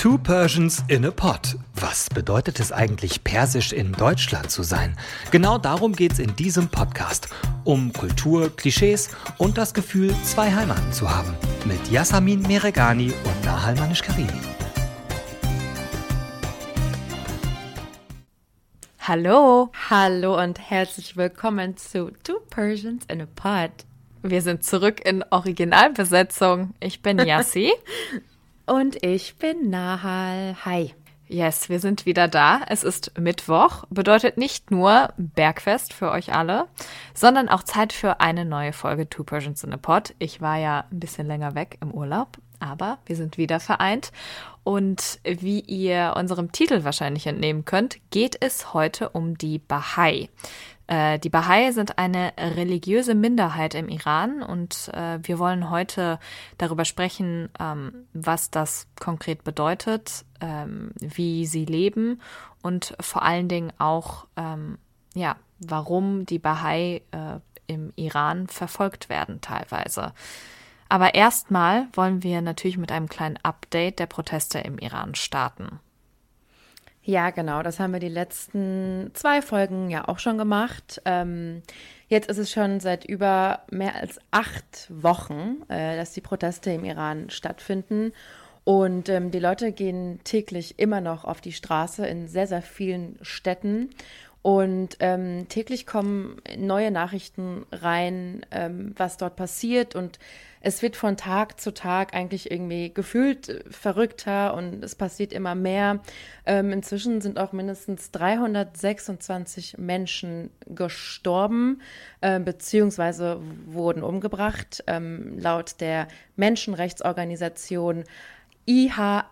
Two Persians in a Pot. Was bedeutet es eigentlich, persisch in Deutschland zu sein? Genau darum geht es in diesem Podcast. Um Kultur, Klischees und das Gefühl, zwei Heimaten zu haben. Mit Yasamin Meregani und Nahal Manish-Karimi. Hallo. Hallo und herzlich willkommen zu Two Persians in a Pot. Wir sind zurück in Originalbesetzung. Ich bin Yassi. Und ich bin Nahal. Hi. Yes, wir sind wieder da. Es ist Mittwoch, bedeutet nicht nur Bergfest für euch alle, sondern auch Zeit für eine neue Folge Two Persians in a Pod. Ich war ja ein bisschen länger weg im Urlaub, aber wir sind wieder vereint. Und wie ihr unserem Titel wahrscheinlich entnehmen könnt, geht es heute um die Bahai. Äh, die Bahai sind eine religiöse Minderheit im Iran und äh, wir wollen heute darüber sprechen, ähm, was das konkret bedeutet, ähm, wie sie leben und vor allen Dingen auch, ähm, ja, warum die Bahai äh, im Iran verfolgt werden teilweise. Aber erstmal wollen wir natürlich mit einem kleinen Update der Proteste im Iran starten. Ja, genau. Das haben wir die letzten zwei Folgen ja auch schon gemacht. Ähm, jetzt ist es schon seit über mehr als acht Wochen, äh, dass die Proteste im Iran stattfinden. Und ähm, die Leute gehen täglich immer noch auf die Straße in sehr, sehr vielen Städten. Und ähm, täglich kommen neue Nachrichten rein, ähm, was dort passiert. Und es wird von Tag zu Tag eigentlich irgendwie gefühlt äh, verrückter und es passiert immer mehr. Ähm, inzwischen sind auch mindestens 326 Menschen gestorben äh, beziehungsweise wurden umgebracht. Ähm, laut der Menschenrechtsorganisation IHRNGO.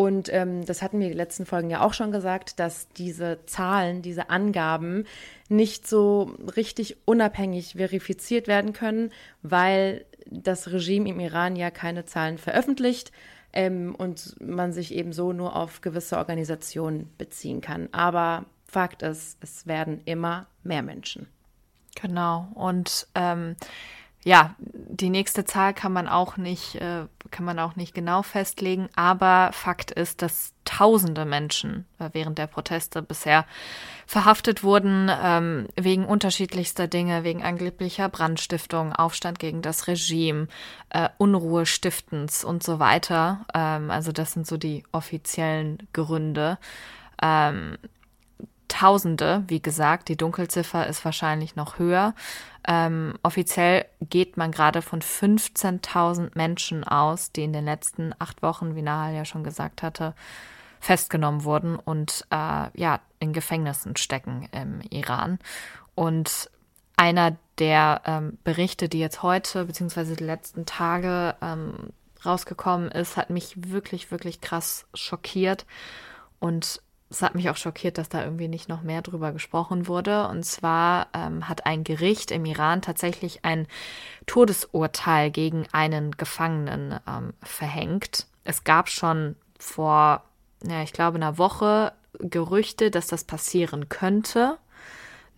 Und ähm, das hatten wir die letzten Folgen ja auch schon gesagt, dass diese Zahlen, diese Angaben nicht so richtig unabhängig verifiziert werden können, weil das Regime im Iran ja keine Zahlen veröffentlicht ähm, und man sich eben so nur auf gewisse Organisationen beziehen kann. Aber Fakt ist, es werden immer mehr Menschen. Genau. Und ähm, ja, die nächste Zahl kann man auch nicht, äh, kann man auch nicht genau festlegen, aber Fakt ist, dass tausende Menschen äh, während der Proteste bisher verhaftet wurden, ähm, wegen unterschiedlichster Dinge, wegen angeblicher Brandstiftung, Aufstand gegen das Regime, äh, Unruhe stiftens und so weiter. Ähm, also das sind so die offiziellen Gründe. Ähm, Tausende, wie gesagt, die Dunkelziffer ist wahrscheinlich noch höher. Ähm, offiziell geht man gerade von 15.000 Menschen aus, die in den letzten acht Wochen, wie Nahal ja schon gesagt hatte, festgenommen wurden und äh, ja in Gefängnissen stecken im Iran. Und einer der ähm, Berichte, die jetzt heute beziehungsweise die letzten Tage ähm, rausgekommen ist, hat mich wirklich, wirklich krass schockiert. Und es hat mich auch schockiert, dass da irgendwie nicht noch mehr drüber gesprochen wurde. Und zwar ähm, hat ein Gericht im Iran tatsächlich ein Todesurteil gegen einen Gefangenen ähm, verhängt. Es gab schon vor, ja, ich glaube, einer Woche Gerüchte, dass das passieren könnte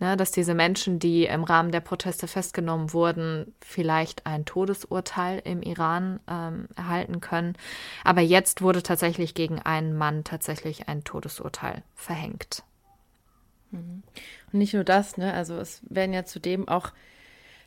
ne, dass diese Menschen, die im Rahmen der Proteste festgenommen wurden, vielleicht ein Todesurteil im Iran ähm, erhalten können. Aber jetzt wurde tatsächlich gegen einen Mann tatsächlich ein Todesurteil verhängt. Mhm. Und nicht nur das, ne? Also es werden ja zudem auch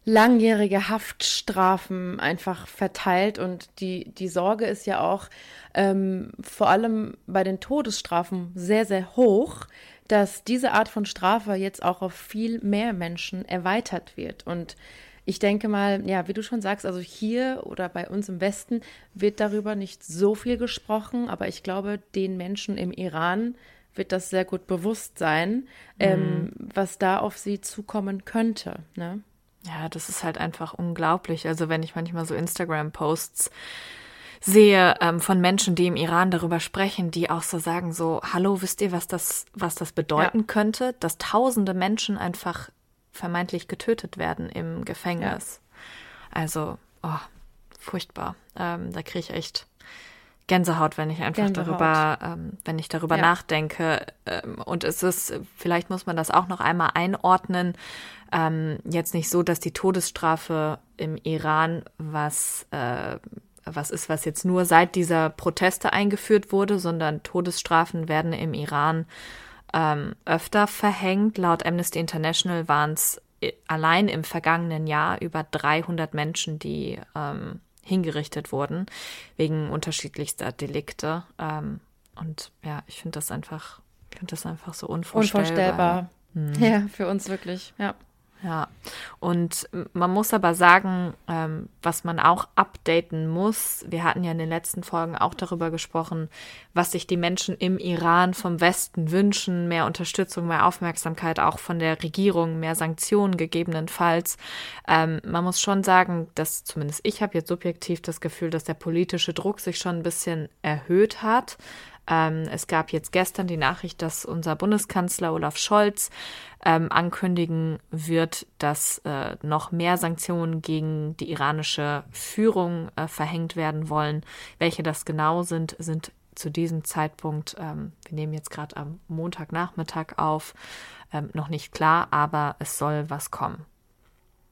langjährige Haftstrafen einfach verteilt und die, die Sorge ist ja auch ähm, vor allem bei den Todesstrafen sehr, sehr hoch, dass diese Art von Strafe jetzt auch auf viel mehr Menschen erweitert wird. Und ich denke mal, ja, wie du schon sagst, also hier oder bei uns im Westen wird darüber nicht so viel gesprochen, aber ich glaube, den Menschen im Iran wird das sehr gut bewusst sein, ähm, mhm. ähm, was da auf sie zukommen könnte. Ne? Ja, das ist halt einfach unglaublich. Also wenn ich manchmal so Instagram-Posts sehe ähm, von Menschen, die im Iran darüber sprechen, die auch so sagen, so, hallo, wisst ihr, was das, was das bedeuten ja. könnte, dass tausende Menschen einfach vermeintlich getötet werden im Gefängnis. Ja. Also, oh, furchtbar. Ähm, da kriege ich echt Gänsehaut, wenn ich einfach Gänsehaut. darüber, ähm, wenn ich darüber ja. nachdenke. Ähm, und es ist, vielleicht muss man das auch noch einmal einordnen. Ähm, jetzt nicht so, dass die Todesstrafe im Iran was äh, was ist, was jetzt nur seit dieser Proteste eingeführt wurde, sondern Todesstrafen werden im Iran ähm, öfter verhängt. Laut Amnesty International waren es äh, allein im vergangenen Jahr über 300 Menschen, die ähm, hingerichtet wurden wegen unterschiedlichster Delikte. Ähm, und ja, ich finde das einfach, finde das einfach so unvorstellbar. Unvorstellbar. Hm. Ja, für uns wirklich, ja. Ja, und man muss aber sagen, ähm, was man auch updaten muss, wir hatten ja in den letzten Folgen auch darüber gesprochen, was sich die Menschen im Iran vom Westen wünschen, mehr Unterstützung, mehr Aufmerksamkeit, auch von der Regierung, mehr Sanktionen gegebenenfalls. Ähm, man muss schon sagen, dass zumindest ich habe jetzt subjektiv das Gefühl, dass der politische Druck sich schon ein bisschen erhöht hat. Ähm, es gab jetzt gestern die Nachricht, dass unser Bundeskanzler Olaf Scholz ähm, ankündigen wird, dass äh, noch mehr Sanktionen gegen die iranische Führung äh, verhängt werden wollen. Welche das genau sind, sind zu diesem Zeitpunkt, ähm, wir nehmen jetzt gerade am Montagnachmittag auf, ähm, noch nicht klar, aber es soll was kommen.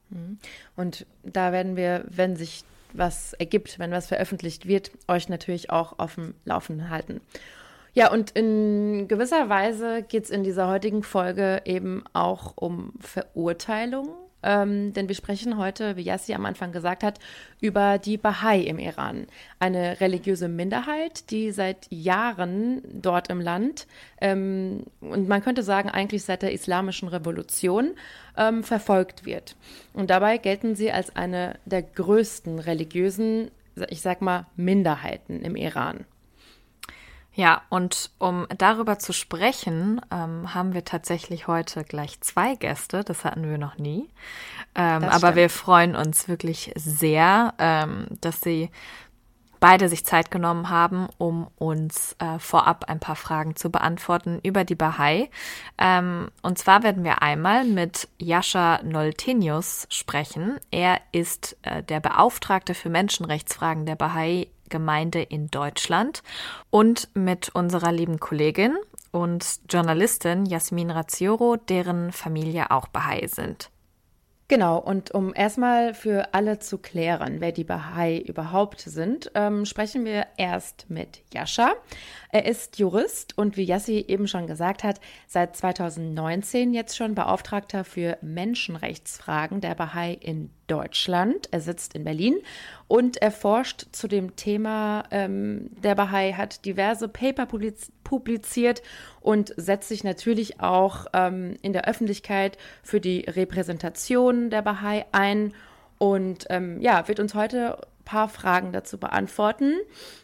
Mhm. Und da werden wir, wenn sich was ergibt, wenn was veröffentlicht wird, euch natürlich auch auf dem Laufenden halten. Ja, und in gewisser Weise geht es in dieser heutigen Folge eben auch um Verurteilung ähm, denn wir sprechen heute, wie Yassi am Anfang gesagt hat, über die Bahai im Iran. Eine religiöse Minderheit, die seit Jahren dort im Land ähm, und man könnte sagen eigentlich seit der Islamischen Revolution ähm, verfolgt wird. Und dabei gelten sie als eine der größten religiösen, ich sag mal, Minderheiten im Iran. Ja, und um darüber zu sprechen, ähm, haben wir tatsächlich heute gleich zwei Gäste. Das hatten wir noch nie. Ähm, aber wir freuen uns wirklich sehr, ähm, dass sie beide sich Zeit genommen haben, um uns äh, vorab ein paar Fragen zu beantworten über die Bahai. Ähm, und zwar werden wir einmal mit Jascha Noltenius sprechen. Er ist äh, der Beauftragte für Menschenrechtsfragen der Bahai Gemeinde in Deutschland und mit unserer lieben Kollegin und Journalistin Jasmin Razzioro, deren Familie auch Bahai sind. Genau, und um erstmal für alle zu klären, wer die Bahai überhaupt sind, ähm, sprechen wir erst mit Jascha. Er ist Jurist und wie Yassi eben schon gesagt hat, seit 2019 jetzt schon Beauftragter für Menschenrechtsfragen der Bahai in Deutschland. Er sitzt in Berlin und er forscht zu dem Thema ähm, der Bahai, hat diverse Paper publiziert und setzt sich natürlich auch ähm, in der Öffentlichkeit für die Repräsentation der Bahai ein und ähm, ja, wird uns heute paar Fragen dazu beantworten.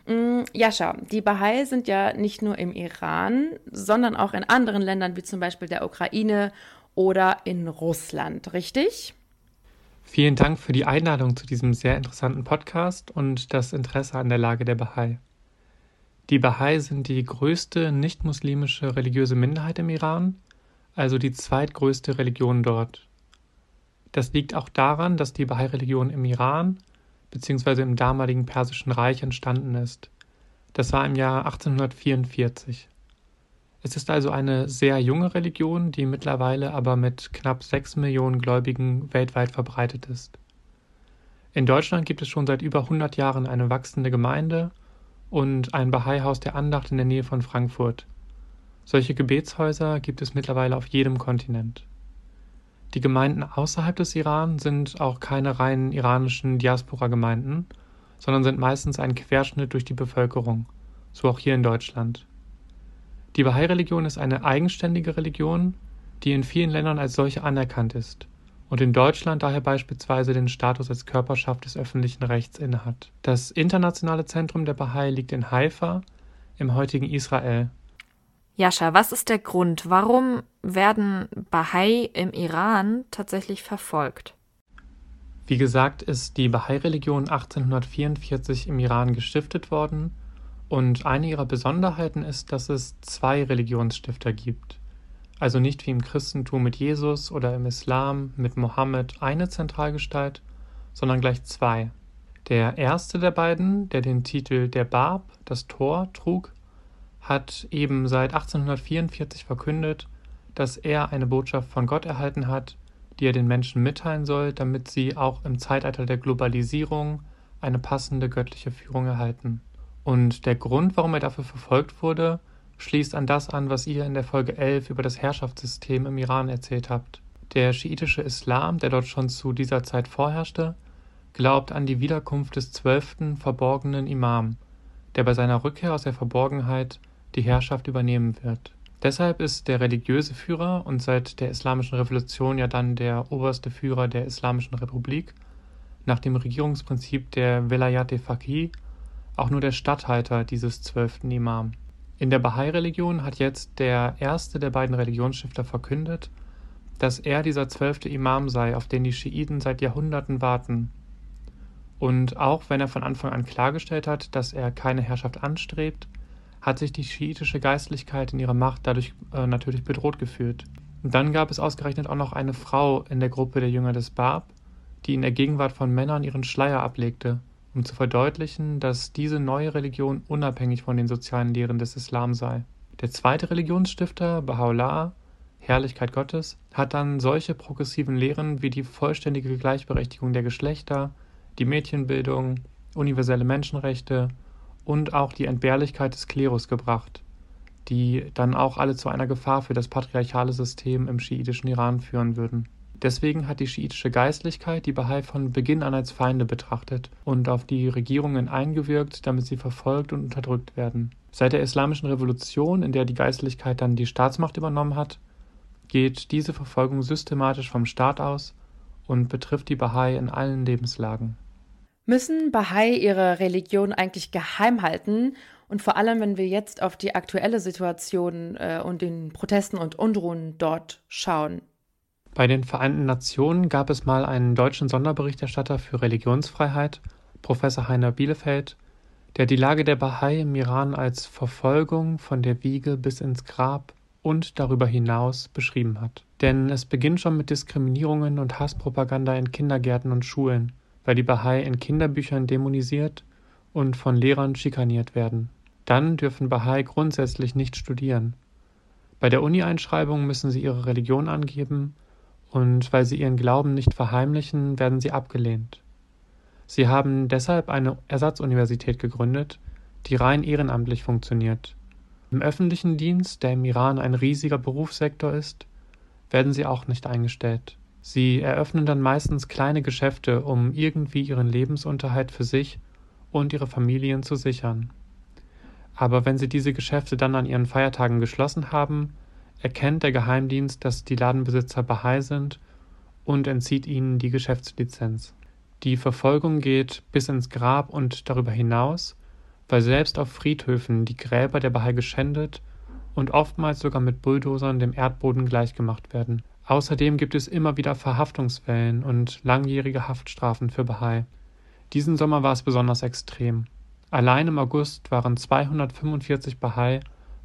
Mm, Jascha, die Bahai sind ja nicht nur im Iran, sondern auch in anderen Ländern wie zum Beispiel der Ukraine oder in Russland, richtig? Vielen Dank für die Einladung zu diesem sehr interessanten Podcast und das Interesse an der Lage der Bahai. Die Bahai sind die größte nicht-muslimische religiöse Minderheit im Iran, also die zweitgrößte Religion dort. Das liegt auch daran, dass die Bahai-Religion im Iran bzw. im damaligen Persischen Reich entstanden ist. Das war im Jahr 1844. Es ist also eine sehr junge Religion, die mittlerweile aber mit knapp sechs Millionen Gläubigen weltweit verbreitet ist. In Deutschland gibt es schon seit über 100 Jahren eine wachsende Gemeinde und ein Bahai-Haus der Andacht in der Nähe von Frankfurt. Solche Gebetshäuser gibt es mittlerweile auf jedem Kontinent. Die Gemeinden außerhalb des Iran sind auch keine reinen iranischen Diaspora-Gemeinden, sondern sind meistens ein Querschnitt durch die Bevölkerung, so auch hier in Deutschland. Die Bahai-Religion ist eine eigenständige Religion, die in vielen Ländern als solche anerkannt ist und in Deutschland daher beispielsweise den Status als Körperschaft des öffentlichen Rechts innehat. Das internationale Zentrum der Bahai liegt in Haifa im heutigen Israel. Jascha, was ist der Grund? Warum werden Bahai im Iran tatsächlich verfolgt? Wie gesagt, ist die Bahai-Religion 1844 im Iran gestiftet worden und eine ihrer Besonderheiten ist, dass es zwei Religionsstifter gibt. Also nicht wie im Christentum mit Jesus oder im Islam mit Mohammed eine Zentralgestalt, sondern gleich zwei. Der erste der beiden, der den Titel der Bab, das Tor, trug, hat eben seit 1844 verkündet, dass er eine Botschaft von Gott erhalten hat, die er den Menschen mitteilen soll, damit sie auch im Zeitalter der Globalisierung eine passende göttliche Führung erhalten. Und der Grund, warum er dafür verfolgt wurde, schließt an das an, was ihr in der Folge 11 über das Herrschaftssystem im Iran erzählt habt. Der schiitische Islam, der dort schon zu dieser Zeit vorherrschte, glaubt an die Wiederkunft des zwölften verborgenen Imam, der bei seiner Rückkehr aus der Verborgenheit die Herrschaft übernehmen wird. Deshalb ist der religiöse Führer und seit der Islamischen Revolution ja dann der oberste Führer der Islamischen Republik nach dem Regierungsprinzip der Velayat Faqih auch nur der Statthalter dieses zwölften Imam. In der Bahai-Religion hat jetzt der erste der beiden Religionsstifter verkündet, dass er dieser zwölfte Imam sei, auf den die Schiiten seit Jahrhunderten warten. Und auch wenn er von Anfang an klargestellt hat, dass er keine Herrschaft anstrebt, hat sich die schiitische Geistlichkeit in ihrer Macht dadurch äh, natürlich bedroht gefühlt. Und dann gab es ausgerechnet auch noch eine Frau in der Gruppe der Jünger des Bab, die in der Gegenwart von Männern ihren Schleier ablegte, um zu verdeutlichen, dass diese neue Religion unabhängig von den sozialen Lehren des Islam sei. Der zweite Religionsstifter, Baha'u'llah, Herrlichkeit Gottes, hat dann solche progressiven Lehren wie die vollständige Gleichberechtigung der Geschlechter, die Mädchenbildung, universelle Menschenrechte und auch die Entbehrlichkeit des Klerus gebracht, die dann auch alle zu einer Gefahr für das patriarchale System im schiitischen Iran führen würden. Deswegen hat die schiitische Geistlichkeit die Bahai von Beginn an als Feinde betrachtet und auf die Regierungen eingewirkt, damit sie verfolgt und unterdrückt werden. Seit der Islamischen Revolution, in der die Geistlichkeit dann die Staatsmacht übernommen hat, geht diese Verfolgung systematisch vom Staat aus und betrifft die Bahai in allen Lebenslagen. Müssen Bahai ihre Religion eigentlich geheim halten? Und vor allem, wenn wir jetzt auf die aktuelle Situation äh, und den Protesten und Unruhen dort schauen. Bei den Vereinten Nationen gab es mal einen deutschen Sonderberichterstatter für Religionsfreiheit, Professor Heiner Bielefeld, der die Lage der Bahai im Iran als Verfolgung von der Wiege bis ins Grab und darüber hinaus beschrieben hat. Denn es beginnt schon mit Diskriminierungen und Hasspropaganda in Kindergärten und Schulen weil die Bahai in Kinderbüchern dämonisiert und von Lehrern schikaniert werden. Dann dürfen Bahai grundsätzlich nicht studieren. Bei der Uni-Einschreibung müssen sie ihre Religion angeben und weil sie ihren Glauben nicht verheimlichen, werden sie abgelehnt. Sie haben deshalb eine Ersatzuniversität gegründet, die rein ehrenamtlich funktioniert. Im öffentlichen Dienst, der im Iran ein riesiger Berufssektor ist, werden sie auch nicht eingestellt. Sie eröffnen dann meistens kleine Geschäfte, um irgendwie ihren Lebensunterhalt für sich und ihre Familien zu sichern. Aber wenn sie diese Geschäfte dann an ihren Feiertagen geschlossen haben, erkennt der Geheimdienst, dass die Ladenbesitzer Bahai sind und entzieht ihnen die Geschäftslizenz. Die Verfolgung geht bis ins Grab und darüber hinaus, weil selbst auf Friedhöfen die Gräber der Bahai geschändet und oftmals sogar mit Bulldozern dem Erdboden gleichgemacht werden. Außerdem gibt es immer wieder Verhaftungswellen und langjährige Haftstrafen für Bahai. Diesen Sommer war es besonders extrem. Allein im August waren 245 Bahai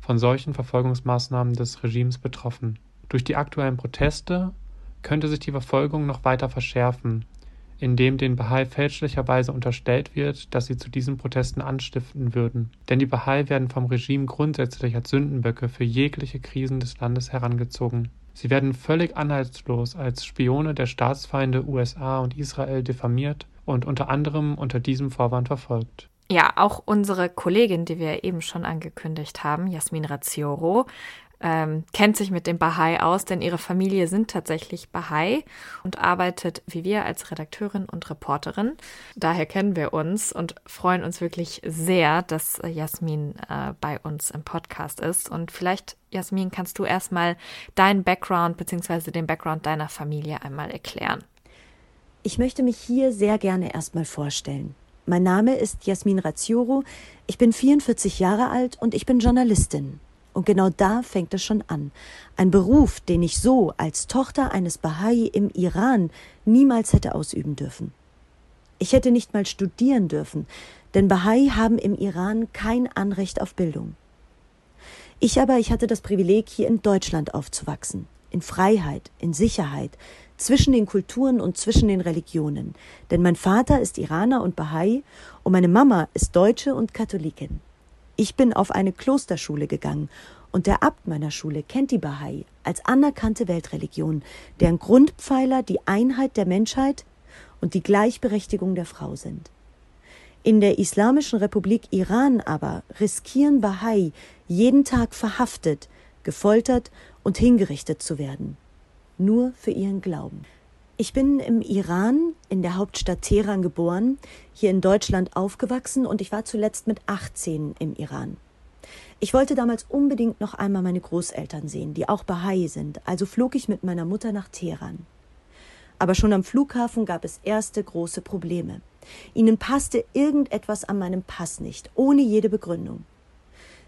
von solchen Verfolgungsmaßnahmen des Regimes betroffen. Durch die aktuellen Proteste könnte sich die Verfolgung noch weiter verschärfen, indem den Bahai fälschlicherweise unterstellt wird, dass sie zu diesen Protesten anstiften würden. Denn die Bahai werden vom Regime grundsätzlich als Sündenböcke für jegliche Krisen des Landes herangezogen. Sie werden völlig anhaltslos als Spione der Staatsfeinde USA und Israel diffamiert und unter anderem unter diesem Vorwand verfolgt. Ja, auch unsere Kollegin, die wir eben schon angekündigt haben, Jasmin Razzioro, ähm, kennt sich mit dem Bahai aus, denn ihre Familie sind tatsächlich Bahai und arbeitet wie wir als Redakteurin und Reporterin. Daher kennen wir uns und freuen uns wirklich sehr, dass Jasmin äh, bei uns im Podcast ist. Und vielleicht, Jasmin, kannst du erstmal deinen Background bzw. den Background deiner Familie einmal erklären. Ich möchte mich hier sehr gerne erstmal vorstellen. Mein Name ist Jasmin Razzioro, ich bin 44 Jahre alt und ich bin Journalistin. Und genau da fängt es schon an. Ein Beruf, den ich so als Tochter eines Bahai im Iran niemals hätte ausüben dürfen. Ich hätte nicht mal studieren dürfen, denn Bahai haben im Iran kein Anrecht auf Bildung. Ich aber, ich hatte das Privileg, hier in Deutschland aufzuwachsen. In Freiheit, in Sicherheit, zwischen den Kulturen und zwischen den Religionen. Denn mein Vater ist Iraner und Bahai und meine Mama ist Deutsche und Katholikin. Ich bin auf eine Klosterschule gegangen und der Abt meiner Schule kennt die Bahai als anerkannte Weltreligion, deren Grundpfeiler die Einheit der Menschheit und die Gleichberechtigung der Frau sind. In der Islamischen Republik Iran aber riskieren Bahai jeden Tag verhaftet, gefoltert und hingerichtet zu werden. Nur für ihren Glauben. Ich bin im Iran, in der Hauptstadt Teheran geboren, hier in Deutschland aufgewachsen und ich war zuletzt mit 18 im Iran. Ich wollte damals unbedingt noch einmal meine Großeltern sehen, die auch Bahai sind, also flog ich mit meiner Mutter nach Teheran. Aber schon am Flughafen gab es erste große Probleme. Ihnen passte irgendetwas an meinem Pass nicht, ohne jede Begründung.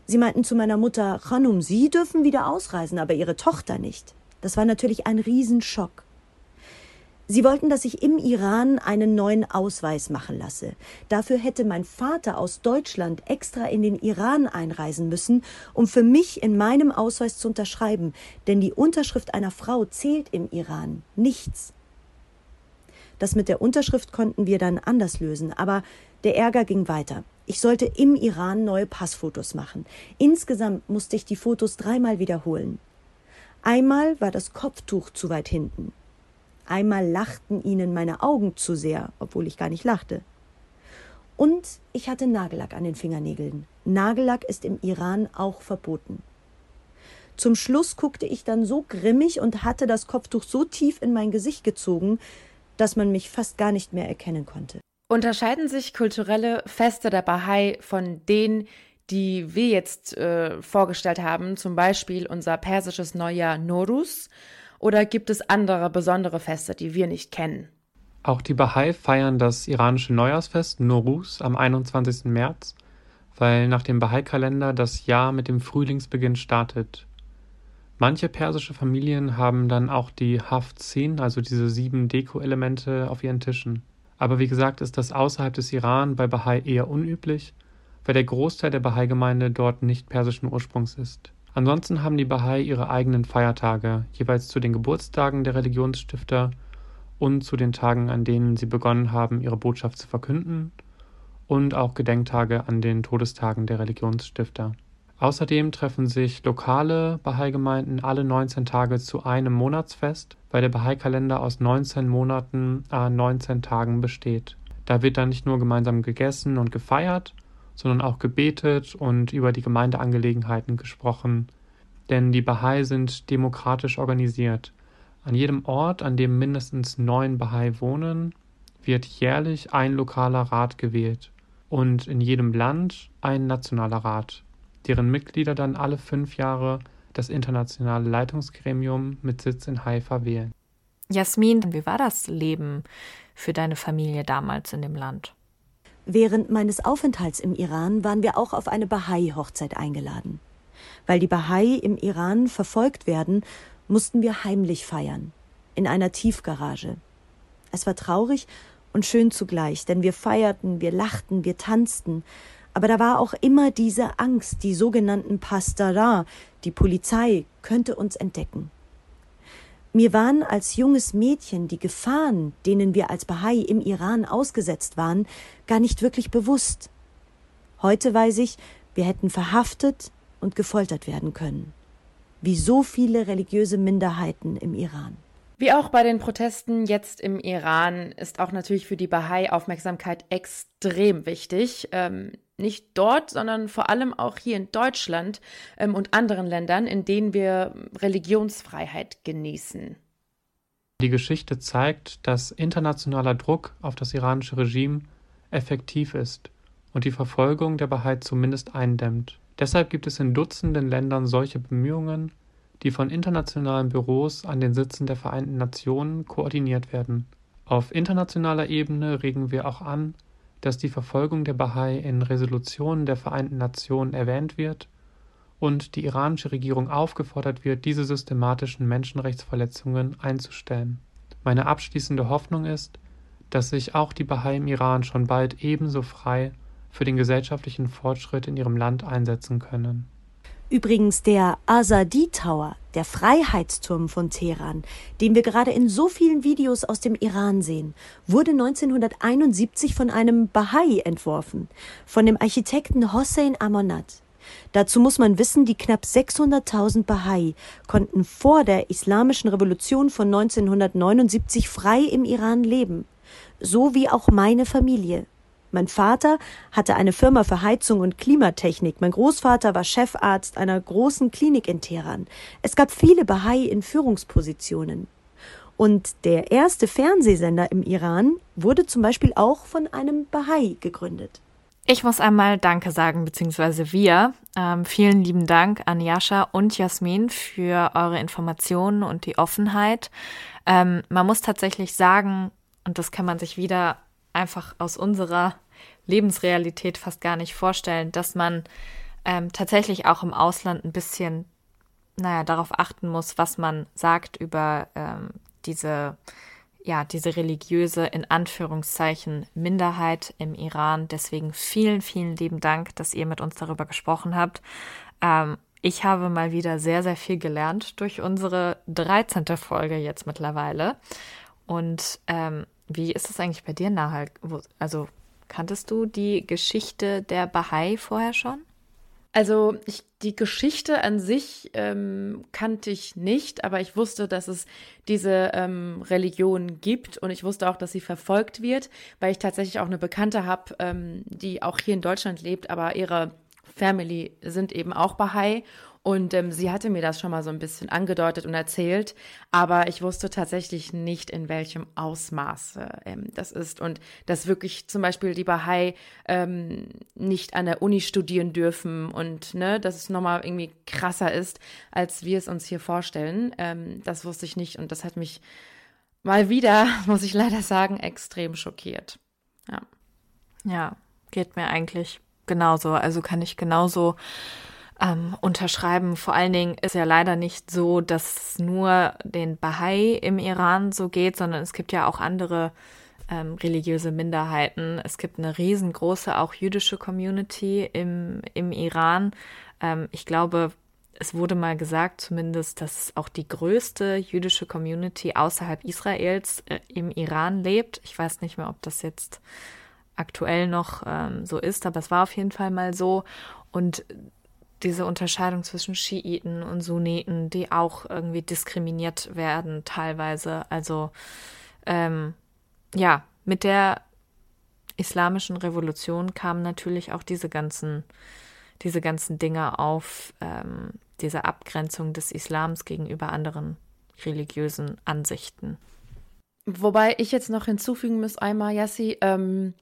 Sie meinten zu meiner Mutter, Khanum, Sie dürfen wieder ausreisen, aber Ihre Tochter nicht. Das war natürlich ein Riesenschock. Sie wollten, dass ich im Iran einen neuen Ausweis machen lasse. Dafür hätte mein Vater aus Deutschland extra in den Iran einreisen müssen, um für mich in meinem Ausweis zu unterschreiben, denn die Unterschrift einer Frau zählt im Iran nichts. Das mit der Unterschrift konnten wir dann anders lösen, aber der Ärger ging weiter. Ich sollte im Iran neue Passfotos machen. Insgesamt musste ich die Fotos dreimal wiederholen. Einmal war das Kopftuch zu weit hinten. Einmal lachten ihnen meine Augen zu sehr, obwohl ich gar nicht lachte. Und ich hatte Nagellack an den Fingernägeln. Nagellack ist im Iran auch verboten. Zum Schluss guckte ich dann so grimmig und hatte das Kopftuch so tief in mein Gesicht gezogen, dass man mich fast gar nicht mehr erkennen konnte. Unterscheiden sich kulturelle Feste der Bahai von denen, die wir jetzt äh, vorgestellt haben, zum Beispiel unser persisches Neujahr Norus oder gibt es andere besondere Feste, die wir nicht kennen? Auch die Bahai feiern das iranische Neujahrsfest Noruz am 21. März, weil nach dem Bahai-Kalender das Jahr mit dem Frühlingsbeginn startet. Manche persische Familien haben dann auch die Haftzin, also diese sieben Deko-Elemente, auf ihren Tischen. Aber wie gesagt ist das außerhalb des Iran bei Bahai eher unüblich, weil der Großteil der Bahai-Gemeinde dort nicht persischen Ursprungs ist. Ansonsten haben die Bahai ihre eigenen Feiertage, jeweils zu den Geburtstagen der Religionsstifter und zu den Tagen, an denen sie begonnen haben, ihre Botschaft zu verkünden, und auch Gedenktage an den Todestagen der Religionsstifter. Außerdem treffen sich lokale Bahai-Gemeinden alle 19 Tage zu einem Monatsfest, weil der Bahai-Kalender aus 19 Monaten an 19 Tagen besteht. Da wird dann nicht nur gemeinsam gegessen und gefeiert, sondern auch gebetet und über die Gemeindeangelegenheiten gesprochen. Denn die Bahai sind demokratisch organisiert. An jedem Ort, an dem mindestens neun Bahai wohnen, wird jährlich ein lokaler Rat gewählt und in jedem Land ein nationaler Rat, deren Mitglieder dann alle fünf Jahre das internationale Leitungsgremium mit Sitz in Haifa wählen. Jasmin, wie war das Leben für deine Familie damals in dem Land? Während meines Aufenthalts im Iran waren wir auch auf eine Bahai-Hochzeit eingeladen. Weil die Bahai im Iran verfolgt werden, mussten wir heimlich feiern. In einer Tiefgarage. Es war traurig und schön zugleich, denn wir feierten, wir lachten, wir tanzten. Aber da war auch immer diese Angst, die sogenannten Pastara, die Polizei könnte uns entdecken. Mir waren als junges Mädchen die Gefahren, denen wir als Bahai im Iran ausgesetzt waren, gar nicht wirklich bewusst. Heute weiß ich, wir hätten verhaftet und gefoltert werden können. Wie so viele religiöse Minderheiten im Iran. Wie auch bei den Protesten jetzt im Iran ist auch natürlich für die Bahai Aufmerksamkeit extrem wichtig. Ähm, nicht dort, sondern vor allem auch hier in Deutschland ähm, und anderen Ländern, in denen wir Religionsfreiheit genießen. Die Geschichte zeigt, dass internationaler Druck auf das iranische Regime effektiv ist und die Verfolgung der Bahai zumindest eindämmt. Deshalb gibt es in Dutzenden Ländern solche Bemühungen, die von internationalen Büros an den Sitzen der Vereinten Nationen koordiniert werden. Auf internationaler Ebene regen wir auch an, dass die Verfolgung der Bahai in Resolutionen der Vereinten Nationen erwähnt wird und die iranische Regierung aufgefordert wird, diese systematischen Menschenrechtsverletzungen einzustellen. Meine abschließende Hoffnung ist, dass sich auch die Bahai im Iran schon bald ebenso frei für den gesellschaftlichen Fortschritt in ihrem Land einsetzen können. Übrigens der Azadi Tower, der Freiheitsturm von Teheran, den wir gerade in so vielen Videos aus dem Iran sehen, wurde 1971 von einem Bahai entworfen, von dem Architekten Hossein Amonat. Dazu muss man wissen, die knapp 600.000 Bahai konnten vor der Islamischen Revolution von 1979 frei im Iran leben, so wie auch meine Familie. Mein Vater hatte eine Firma für Heizung und Klimatechnik. Mein Großvater war Chefarzt einer großen Klinik in Teheran. Es gab viele Bahai in Führungspositionen. Und der erste Fernsehsender im Iran wurde zum Beispiel auch von einem Bahai gegründet. Ich muss einmal Danke sagen, beziehungsweise wir. Ähm, vielen lieben Dank an Jascha und Jasmin für eure Informationen und die Offenheit. Ähm, man muss tatsächlich sagen, und das kann man sich wieder einfach aus unserer Lebensrealität fast gar nicht vorstellen, dass man ähm, tatsächlich auch im Ausland ein bisschen, naja, darauf achten muss, was man sagt über ähm, diese ja, diese religiöse, in Anführungszeichen, Minderheit im Iran. Deswegen vielen, vielen lieben Dank, dass ihr mit uns darüber gesprochen habt. Ähm, ich habe mal wieder sehr, sehr viel gelernt durch unsere 13. Folge jetzt mittlerweile. Und ähm, wie ist es eigentlich bei dir, Nahal? Also, kanntest du die Geschichte der Bahai vorher schon? Also ich, die Geschichte an sich ähm, kannte ich nicht, aber ich wusste, dass es diese ähm, Religion gibt und ich wusste auch, dass sie verfolgt wird, weil ich tatsächlich auch eine Bekannte habe, ähm, die auch hier in Deutschland lebt, aber ihre Family sind eben auch Bahai und ähm, sie hatte mir das schon mal so ein bisschen angedeutet und erzählt, aber ich wusste tatsächlich nicht, in welchem Ausmaß ähm, das ist. Und dass wirklich zum Beispiel die Bahai ähm, nicht an der Uni studieren dürfen und ne, dass es nochmal irgendwie krasser ist, als wir es uns hier vorstellen. Ähm, das wusste ich nicht und das hat mich mal wieder, muss ich leider sagen, extrem schockiert. Ja. Ja, geht mir eigentlich genauso. Also kann ich genauso ähm, unterschreiben. Vor allen Dingen ist ja leider nicht so, dass nur den Bahai im Iran so geht, sondern es gibt ja auch andere ähm, religiöse Minderheiten. Es gibt eine riesengroße, auch jüdische Community im, im Iran. Ähm, ich glaube, es wurde mal gesagt, zumindest, dass auch die größte jüdische Community außerhalb Israels äh, im Iran lebt. Ich weiß nicht mehr, ob das jetzt aktuell noch ähm, so ist, aber es war auf jeden Fall mal so. Und diese Unterscheidung zwischen Schiiten und Sunniten, die auch irgendwie diskriminiert werden teilweise. Also ähm, ja, mit der islamischen Revolution kamen natürlich auch diese ganzen, diese ganzen Dinge auf, ähm, diese Abgrenzung des Islams gegenüber anderen religiösen Ansichten. Wobei ich jetzt noch hinzufügen muss, einmal, Yassi, ähm,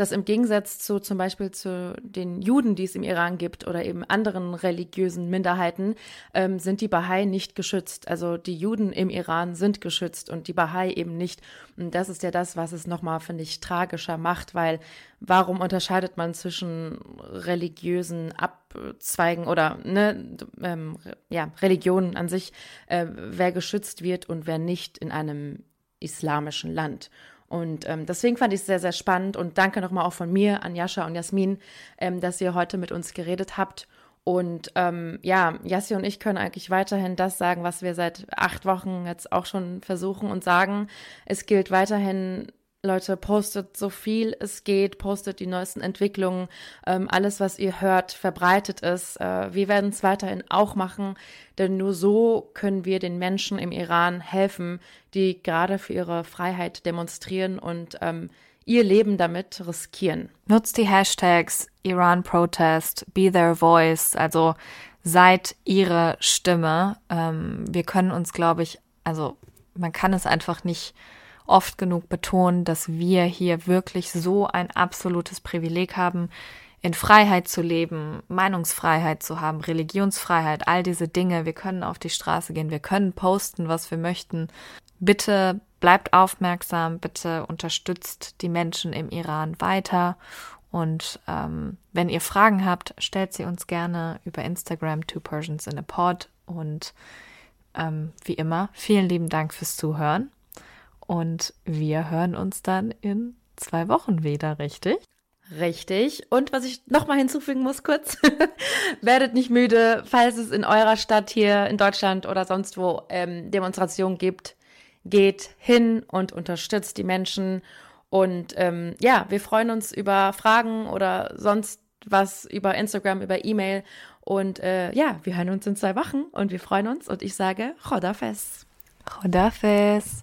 dass im Gegensatz zu zum Beispiel zu den Juden, die es im Iran gibt oder eben anderen religiösen Minderheiten, ähm, sind die Bahai nicht geschützt. Also die Juden im Iran sind geschützt und die Bahai eben nicht. Und das ist ja das, was es nochmal, finde ich, tragischer macht, weil warum unterscheidet man zwischen religiösen Abzweigen oder ne, ähm, ja, Religionen an sich, äh, wer geschützt wird und wer nicht in einem islamischen Land. Und ähm, deswegen fand ich es sehr, sehr spannend und danke nochmal auch von mir an Jascha und Jasmin, ähm, dass ihr heute mit uns geredet habt. Und ähm, ja, Jassi und ich können eigentlich weiterhin das sagen, was wir seit acht Wochen jetzt auch schon versuchen und sagen. Es gilt weiterhin Leute, postet so viel es geht, postet die neuesten Entwicklungen, ähm, alles, was ihr hört, verbreitet es. Äh, wir werden es weiterhin auch machen, denn nur so können wir den Menschen im Iran helfen, die gerade für ihre Freiheit demonstrieren und ähm, ihr Leben damit riskieren. Nutzt die Hashtags Iran Protest, Be Their Voice, also seid ihre Stimme. Ähm, wir können uns, glaube ich, also man kann es einfach nicht oft genug betonen, dass wir hier wirklich so ein absolutes Privileg haben, in Freiheit zu leben, Meinungsfreiheit zu haben, Religionsfreiheit, all diese Dinge. Wir können auf die Straße gehen, wir können posten, was wir möchten. Bitte bleibt aufmerksam, bitte unterstützt die Menschen im Iran weiter. Und ähm, wenn ihr Fragen habt, stellt sie uns gerne über Instagram, Two Persians in a Pod. Und ähm, wie immer, vielen lieben Dank fürs Zuhören. Und wir hören uns dann in zwei Wochen wieder, richtig? Richtig. Und was ich nochmal hinzufügen muss, kurz, werdet nicht müde, falls es in eurer Stadt hier in Deutschland oder sonst wo ähm, Demonstrationen gibt, geht hin und unterstützt die Menschen. Und ähm, ja, wir freuen uns über Fragen oder sonst was über Instagram, über E-Mail. Und äh, ja, wir hören uns in zwei Wochen und wir freuen uns. Und ich sage Chodafes. Chodafes.